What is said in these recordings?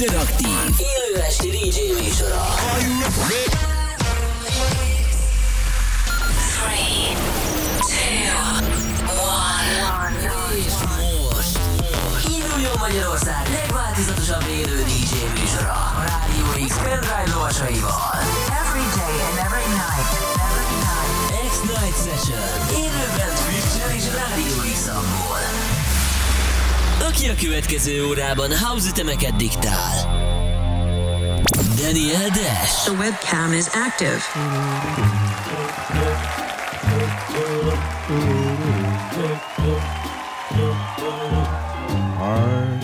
interaktív, élő esti DJ műsora. Three, two, one. És most induljon Magyarország legváltozatosabb élő DJ műsora a Rádió X pendrive lovasaival. Every day and every night. Every night. X-Night Session. Aki a következő órában house ütemeket diktál. Daniel Dash. The webcam is active. I'm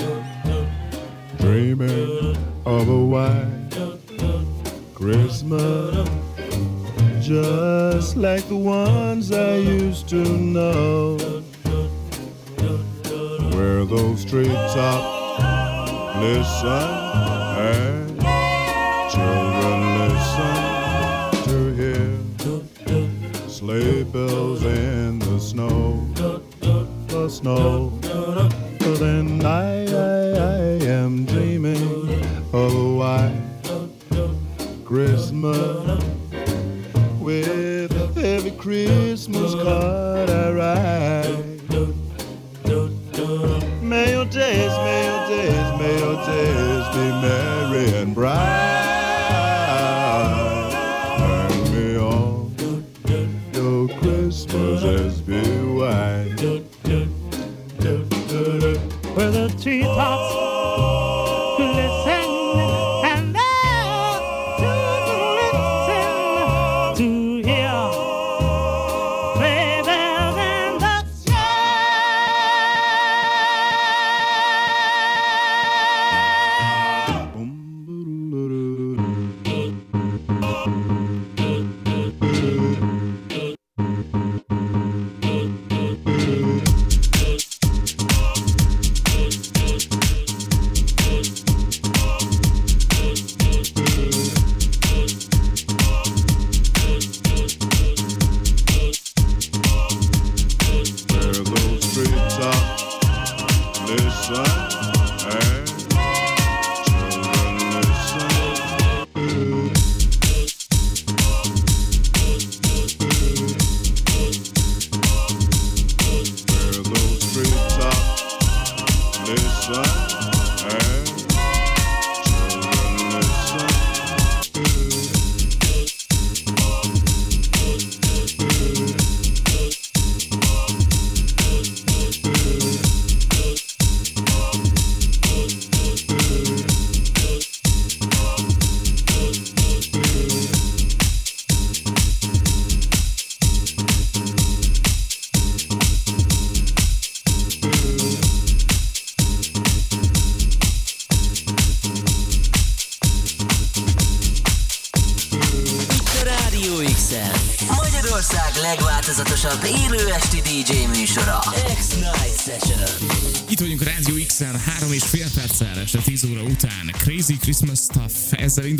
dreaming of a white Christmas, just like the ones I used to know, where those treetops listen and children listen to hear sleigh bells in the snow, the snow. But then I, I, I am dreaming oh, of a white Christmas with every Christmas card I write. Be merry and bright.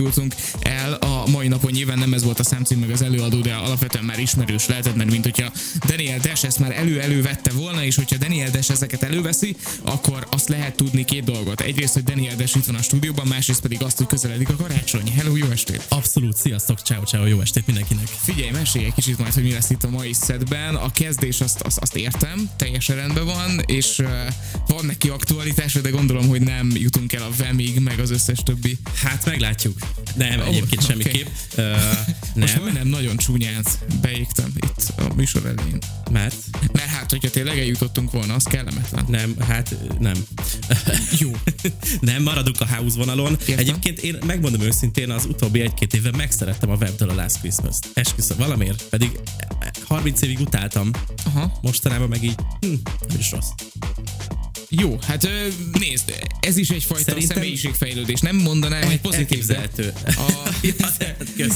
Indultunk el a mai napon. Nyilván nem ez volt a számcím meg az előadó, de alapvetően már ismerős lehetett, mert mint hogyha Daniel Dash ezt már elő-elő vette volna, és hogyha Daniel Dash ezeket előveszi, akkor azt lehet tudni két dolgot. Egyrészt, hogy Daniel Dash itt van a stúdióban, másrészt pedig azt, hogy közeledik a karácsony. Hello, jó estét! Abszolút, sziasztok, ciao, ciao, jó estét mindenkinek. Figyelj, mesélj egy kicsit majd, hogy mi lesz itt a mai szedben. A kezdés azt, azt, azt értem, teljesen rendben van, és uh, van neki aktualitása, de gondolom, hogy nem jutunk el a Vemig, meg az összes többi. Hát meglátjuk. Nem, Ó, egyébként oké. semmiképp. Ö, Most nem, nagyon csúnyán beégtem itt a műsor elején. Mert Mert hát, hogyha tényleg eljutottunk volna, az kellemetlen. nem, hát nem. Jó. nem, maradunk a house vonalon. Értem. Egyébként én megmondom őszintén, az utóbbi egy-két évben megszerettem a webtől a Last Christmas-t. Esküszöm, valamiért. Pedig 30 évig utáltam. Aha. Mostanában meg így, hm, nem is rossz. Jó, hát nézd, ez is egyfajta Szerintem- személyiségfejlődés. Nem mondanám, hogy pozitív, de Elképzelhető. A- Ja,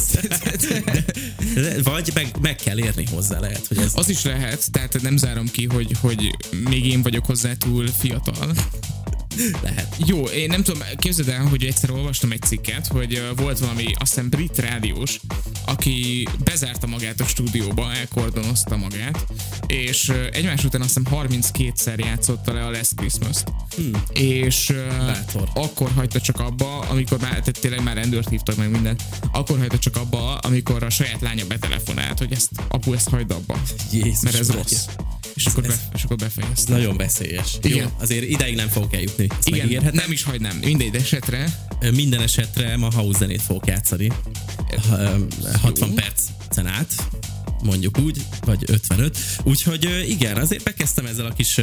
Vagy meg, meg kell érni hozzá, lehet, hogy ez az is lehet, tehát nem zárom ki, hogy, hogy még én vagyok hozzá túl fiatal. Lehet. Jó, én nem tudom, képzeld el, hogy egyszer olvastam egy cikket, hogy volt valami, azt hiszem brit rádiós, aki bezárta magát a stúdióba, elkordonozta magát, és egymás után azt hiszem 32-szer játszotta le a Last Christmas-t. Hmm. És Bátor. akkor hagyta csak abba, amikor már, tehát tényleg már rendőrt hívtak meg mindent, akkor hagyta csak abba, amikor a saját lánya betelefonált, hogy ezt, apu, ezt hagyd abba. Jézus mert ez rossz. És akkor, be, és akkor befejezte. Nagyon veszélyes. Igen. Jó, azért ideig nem fogok eljutni. Ezt Igen, megígérhetem. nem is hagynám. Mindegy esetre. Minden esetre ma house zenét fogok játszani. Ha- 60 percen át mondjuk úgy, vagy 55. Úgyhogy igen, azért bekezdtem ezzel a kis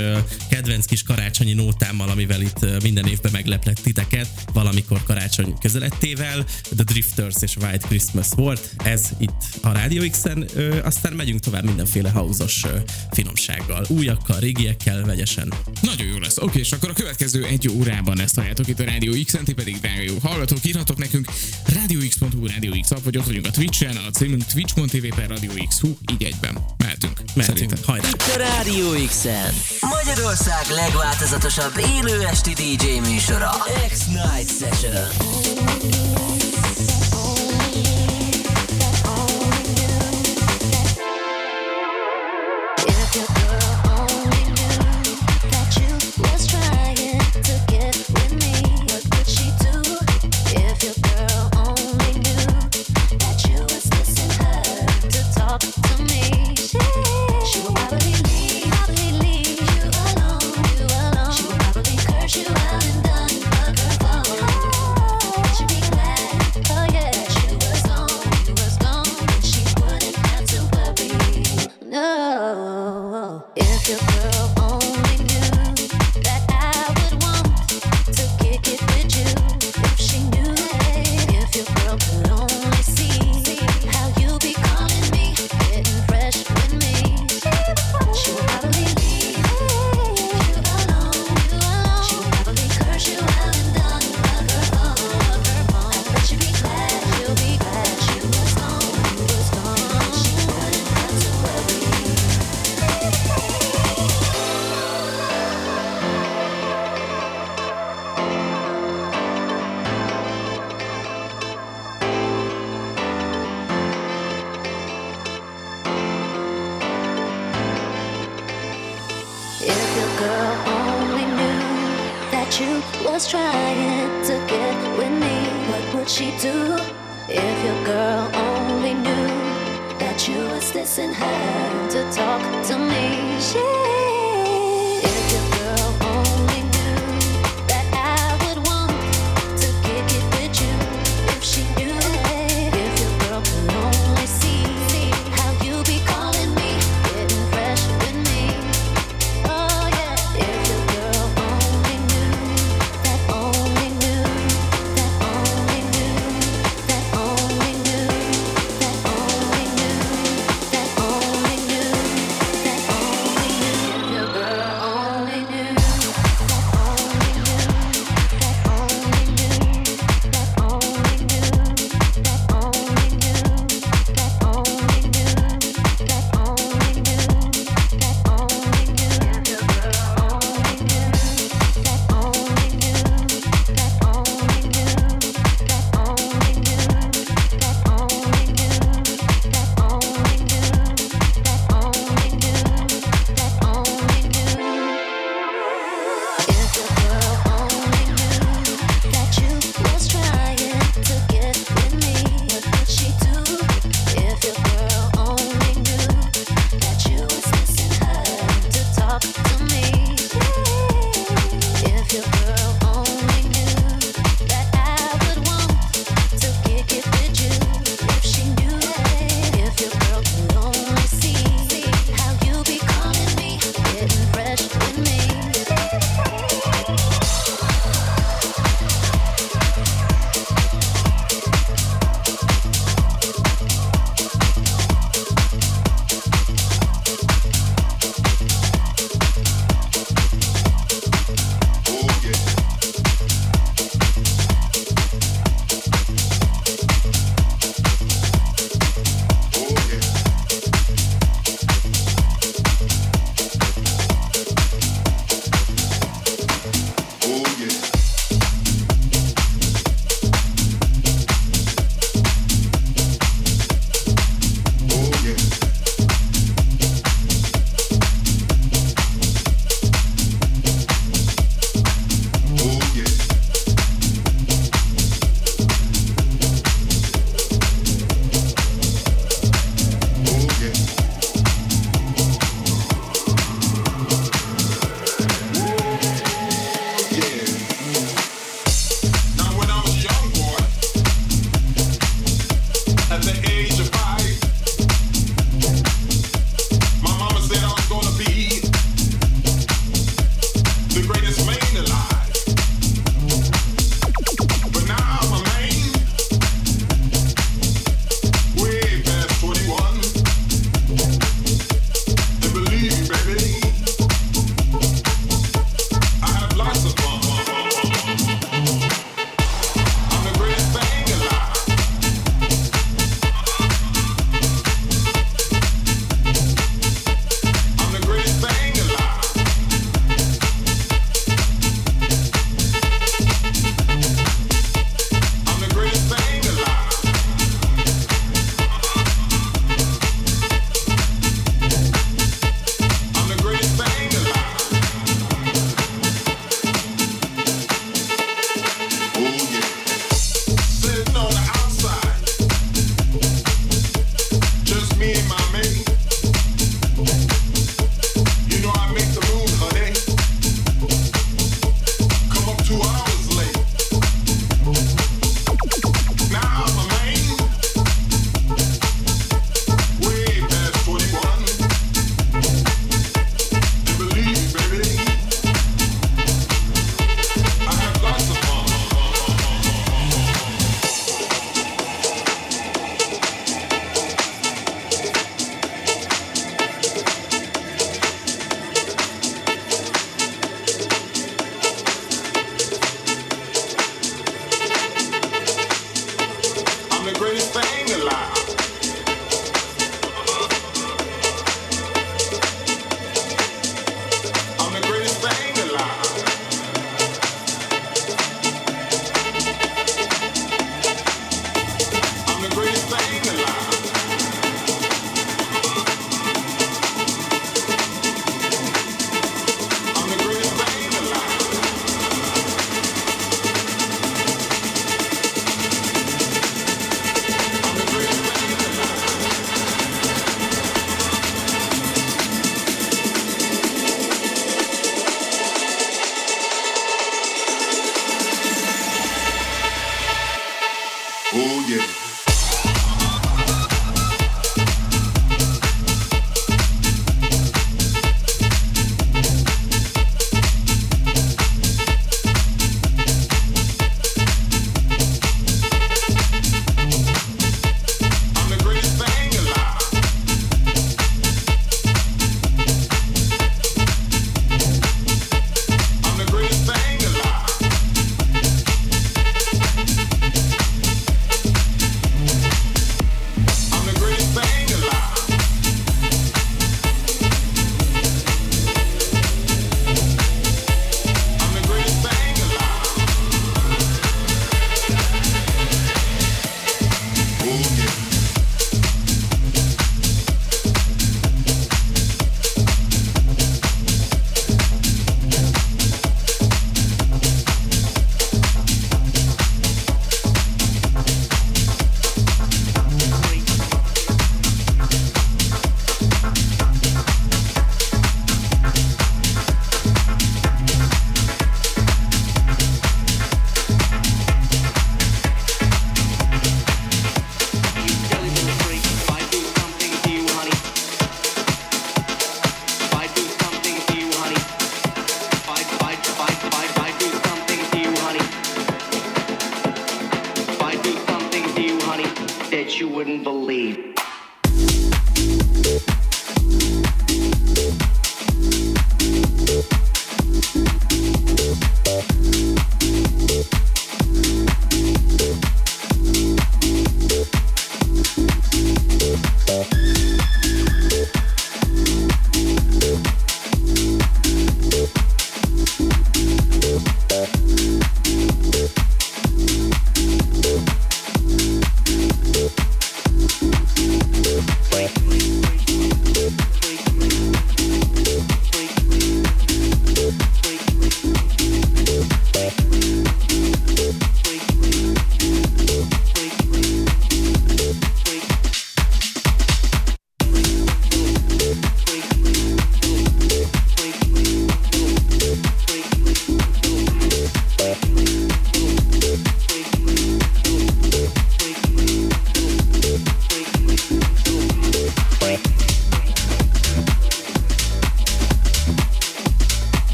kedvenc kis karácsonyi nótámmal, amivel itt minden évben megleplett titeket, valamikor karácsony közelettével. The Drifters és White Christmas volt, ez itt a Radio X-en, aztán megyünk tovább mindenféle house-os ö, finomsággal, újakkal, régiekkel, vegyesen. Nagyon jó lesz. Oké, és akkor a következő egy órában ezt halljátok itt a Rádió X-en, ti pedig drága jó hallgatók, írhatok nekünk radiox.hu, Radio X vagy ott vagyunk a Twitch-en, a címünk twitch.tv per Radio X, hú, így egyben. Mehetünk. Mehetünk, hajrá! Itt a Rádió X-en. Magyarország legváltozatosabb élő esti DJ műsora. X-Night Session. Would she do? If your girl only knew that you was dissing her to talk to me, she.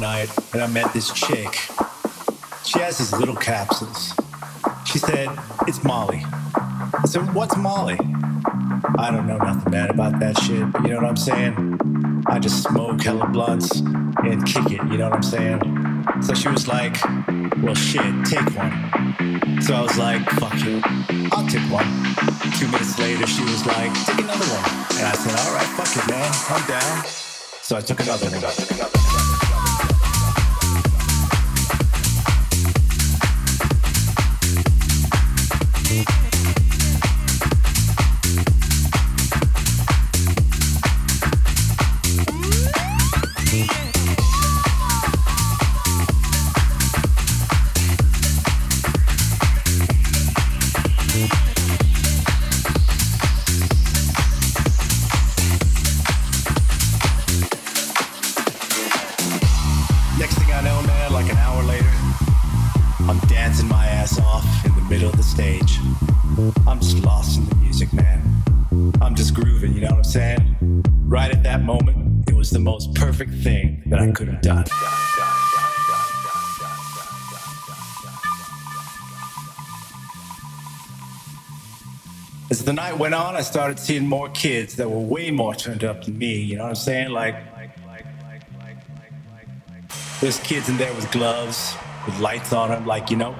Right? And I met this chick. She has these little capsules. She said, It's Molly. I said, What's Molly? I don't know nothing bad about that shit, you know what I'm saying? I just smoke hella blunts and kick it, you know what I'm saying? So she was like, Well, shit, take one. So I was like, Fuck you, I'll take one. Two minutes later, she was like, Take another one. And I said, All right, fuck it, man, I'm down. So I took another one. Went on, I started seeing more kids that were way more turned up than me, you know what I'm saying? Like, there's kids in there with gloves, with lights on them, like, you know.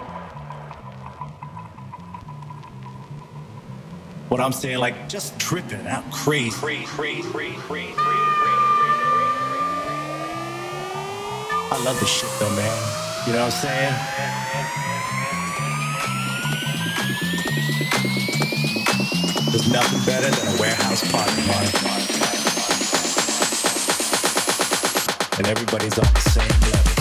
What I'm saying, like, just tripping out crazy. crazy, crazy, crazy, crazy, I love this shit though, man. You know what I'm saying? There's nothing better than a warehouse party. And everybody's on the same level.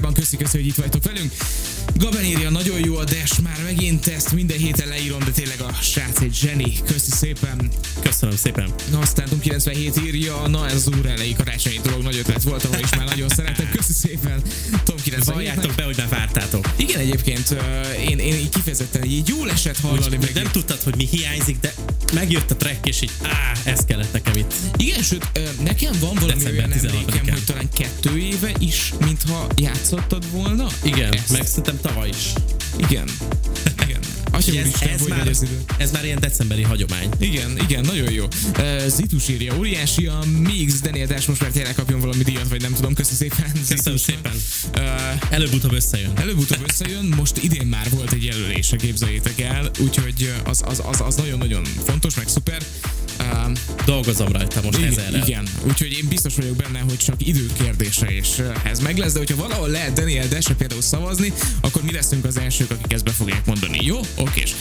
Órában. Köszi, köszi, hogy itt vagytok velünk. Gaben írja, nagyon jó a Dash, már megint ezt minden héten leírom, de tényleg a srác egy zseni. Köszi szépen. Köszönöm szépen. Aztán Tom 97 írja, na ez úr elejé karácsonyi dolog, nagy ötlet volt, ahol is már nagyon szeretem. Köszi szépen. Tom 97 Valljátok be, hogy már vártátok. Igen, egyébként én, én így kifejezetten így jól esett hallani. Úgy, meg nem tudtad, hogy mi hiányzik, de megjött a track, és így, á, ez kellett. Igen, sőt, nekem van valami olyan emlékem, 16-án. hogy talán kettő éve is, mintha játszottad volna. Igen, Ezt. meg szerintem tavaly is. Igen. Igen. Atya Ez, úristen, ez, már, idő. ez már ilyen decemberi hagyomány. Igen, igen, nagyon jó. Uh, Zitus írja, óriási a mix, Daniel most már tényleg kapjon valami díjat, vagy nem tudom, köszi szépen. Köszönöm szépen. Uh, Előbb-utóbb összejön. Előbb-utóbb összejön, most idén már volt egy jelölése, képzeljétek el, úgyhogy az, az, az, az nagyon-nagyon fontos, meg szuper. Uh, Dolgozom rajta most igen, ezerrel. igen, úgyhogy én biztos vagyok benne, hogy csak idő kérdése, és ez meg lesz, de hogyha valahol lehet Daniel Desre például szavazni, akkor mi leszünk az elsők, akik ezt be fogják mondani. Jó? Okés.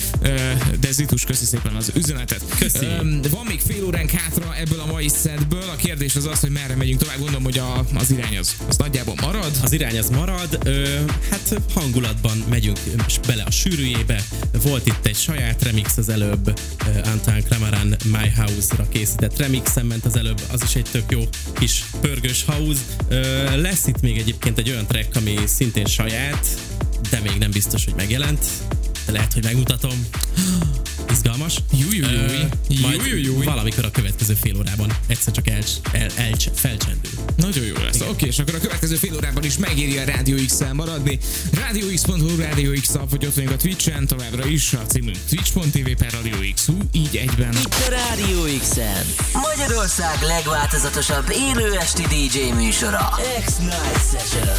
De Zitus, köszi szépen az üzenetet. Köszi. Um, van még fél óránk hátra ebből a mai szedből. A kérdés az az, hogy merre megyünk tovább. Gondolom, hogy a, az irány az, az nagyjából marad. Az irány az marad, ö, hát hangulatban megyünk bele a sűrűjébe. Volt itt egy saját remix az előbb, ö, Antoine Clamaran My House-ra készített remixen ment az előbb, az is egy tök jó kis pörgős house. Ö, lesz itt még egyébként egy olyan track, ami szintén saját, de még nem biztos, hogy megjelent. De lehet, hogy megmutatom. Izgalmas. Júj, júj, júj. Ö, majd valamikor a következő fél órában egyszer csak el, el, el, felcsendül. Nagyon jó lesz. Oké, és akkor a következő fél órában is megéri a Rádió maradni. Rádió X vagy ott vagyunk a Twitch-en, továbbra is a címünk twitch.tv per Rádió így egyben. Itt a Rádió X-en. Magyarország legváltozatosabb élő esti DJ műsora. X-Night Session.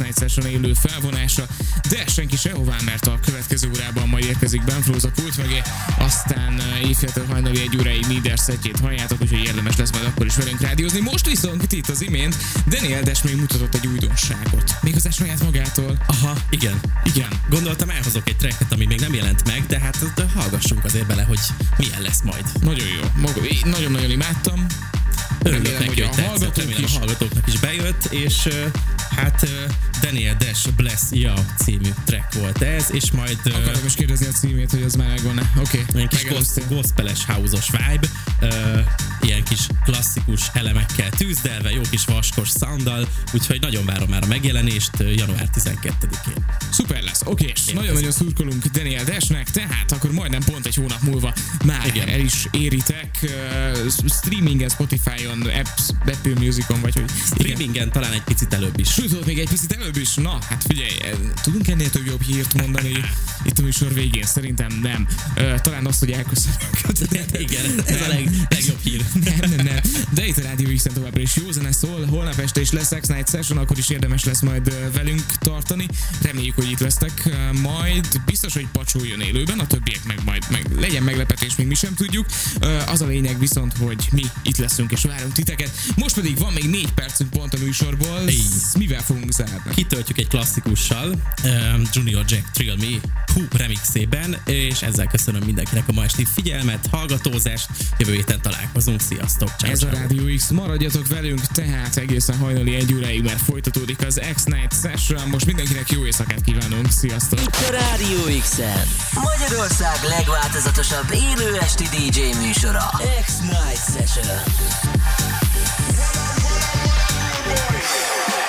X-Night Session élő felvonása, de senki sehová, mert a következő órában majd érkezik Ben Flóz a mögé, aztán eh, éjféltől hajnali egy óráig Nieder szetjét halljátok, úgyhogy érdemes lesz majd akkor is velünk rádiózni. Most viszont itt az imént Daniel Dash még mutatott egy újdonságot. Méghozzá saját magától. Aha, igen. Igen. Gondoltam elhozok egy tracket, ami még nem jelent meg, de hát de hallgassunk azért bele, hogy milyen lesz majd. Nagyon jó. Maga, nagyon-nagyon imádtam. Örülök neki, hogy tetszett, remélem a hallgatóknak is bejött, és hát Daniel Dash Bless Ya című track volt ez, és majd Akarom is kérdezni a címét, hogy az már megvan-e. Oké, Ilyen kis gospeles house-os vibe, ilyen kis klasszikus elemekkel tűzdelve, jó kis vaskos sounddal, úgyhogy nagyon várom már a megjelenést január 12-én. Szuper lesz, oké, és nagyon-nagyon szurkolunk Daniel Dashnek, tehát akkor majdnem pont egy hónap múlva már Igen. el is éritek uh, streamingen, Spotify-on, apps, Apple Musicon, vagy hogy igen. Streamingen talán egy picit előbb is. Sőt, még egy picit előbb is. Na, hát figyelj, eh, tudunk ennél több jobb hírt mondani itt a műsor végén? Szerintem nem. Talán azt, hogy elköszönünk. Igen, ez a leg, legjobb hír. Nem, nem, nem. De itt a Rádió x továbbra is jó zene szól. Holnap este is lesz X-Night Session, akkor is érdemes lesz majd velünk tartani. Reméljük, hogy itt lesztek. Majd biztos, hogy pacsó jön élőben, a többiek meg majd meg legyen meglepetés, még mi sem tudjuk. Az a lényeg viszont, hogy mi itt leszünk és várunk titeket. Most pedig van még négy percünk pont a műsorból. Így. Mivel fogunk zárni? Kitöltjük egy klasszikussal, um, Junior Jack Trill Me Who remixében, és ezzel köszönöm mindenkinek a ma esti figyelmet, hallgatózást. Jövő héten találkozunk. Sziasztok! Ciao, Ez a ciao. Rádió X, maradjatok velünk, tehát egészen hajnali egy óráig, mert folytatódik az X-Night Session. Most mindenkinek jó éjszakát kívánunk, sziasztok! Itt a Rádió x Magyarország legváltozatosabb élő esti DJ műsora. X-Night Session. What I, what I, what I, boys.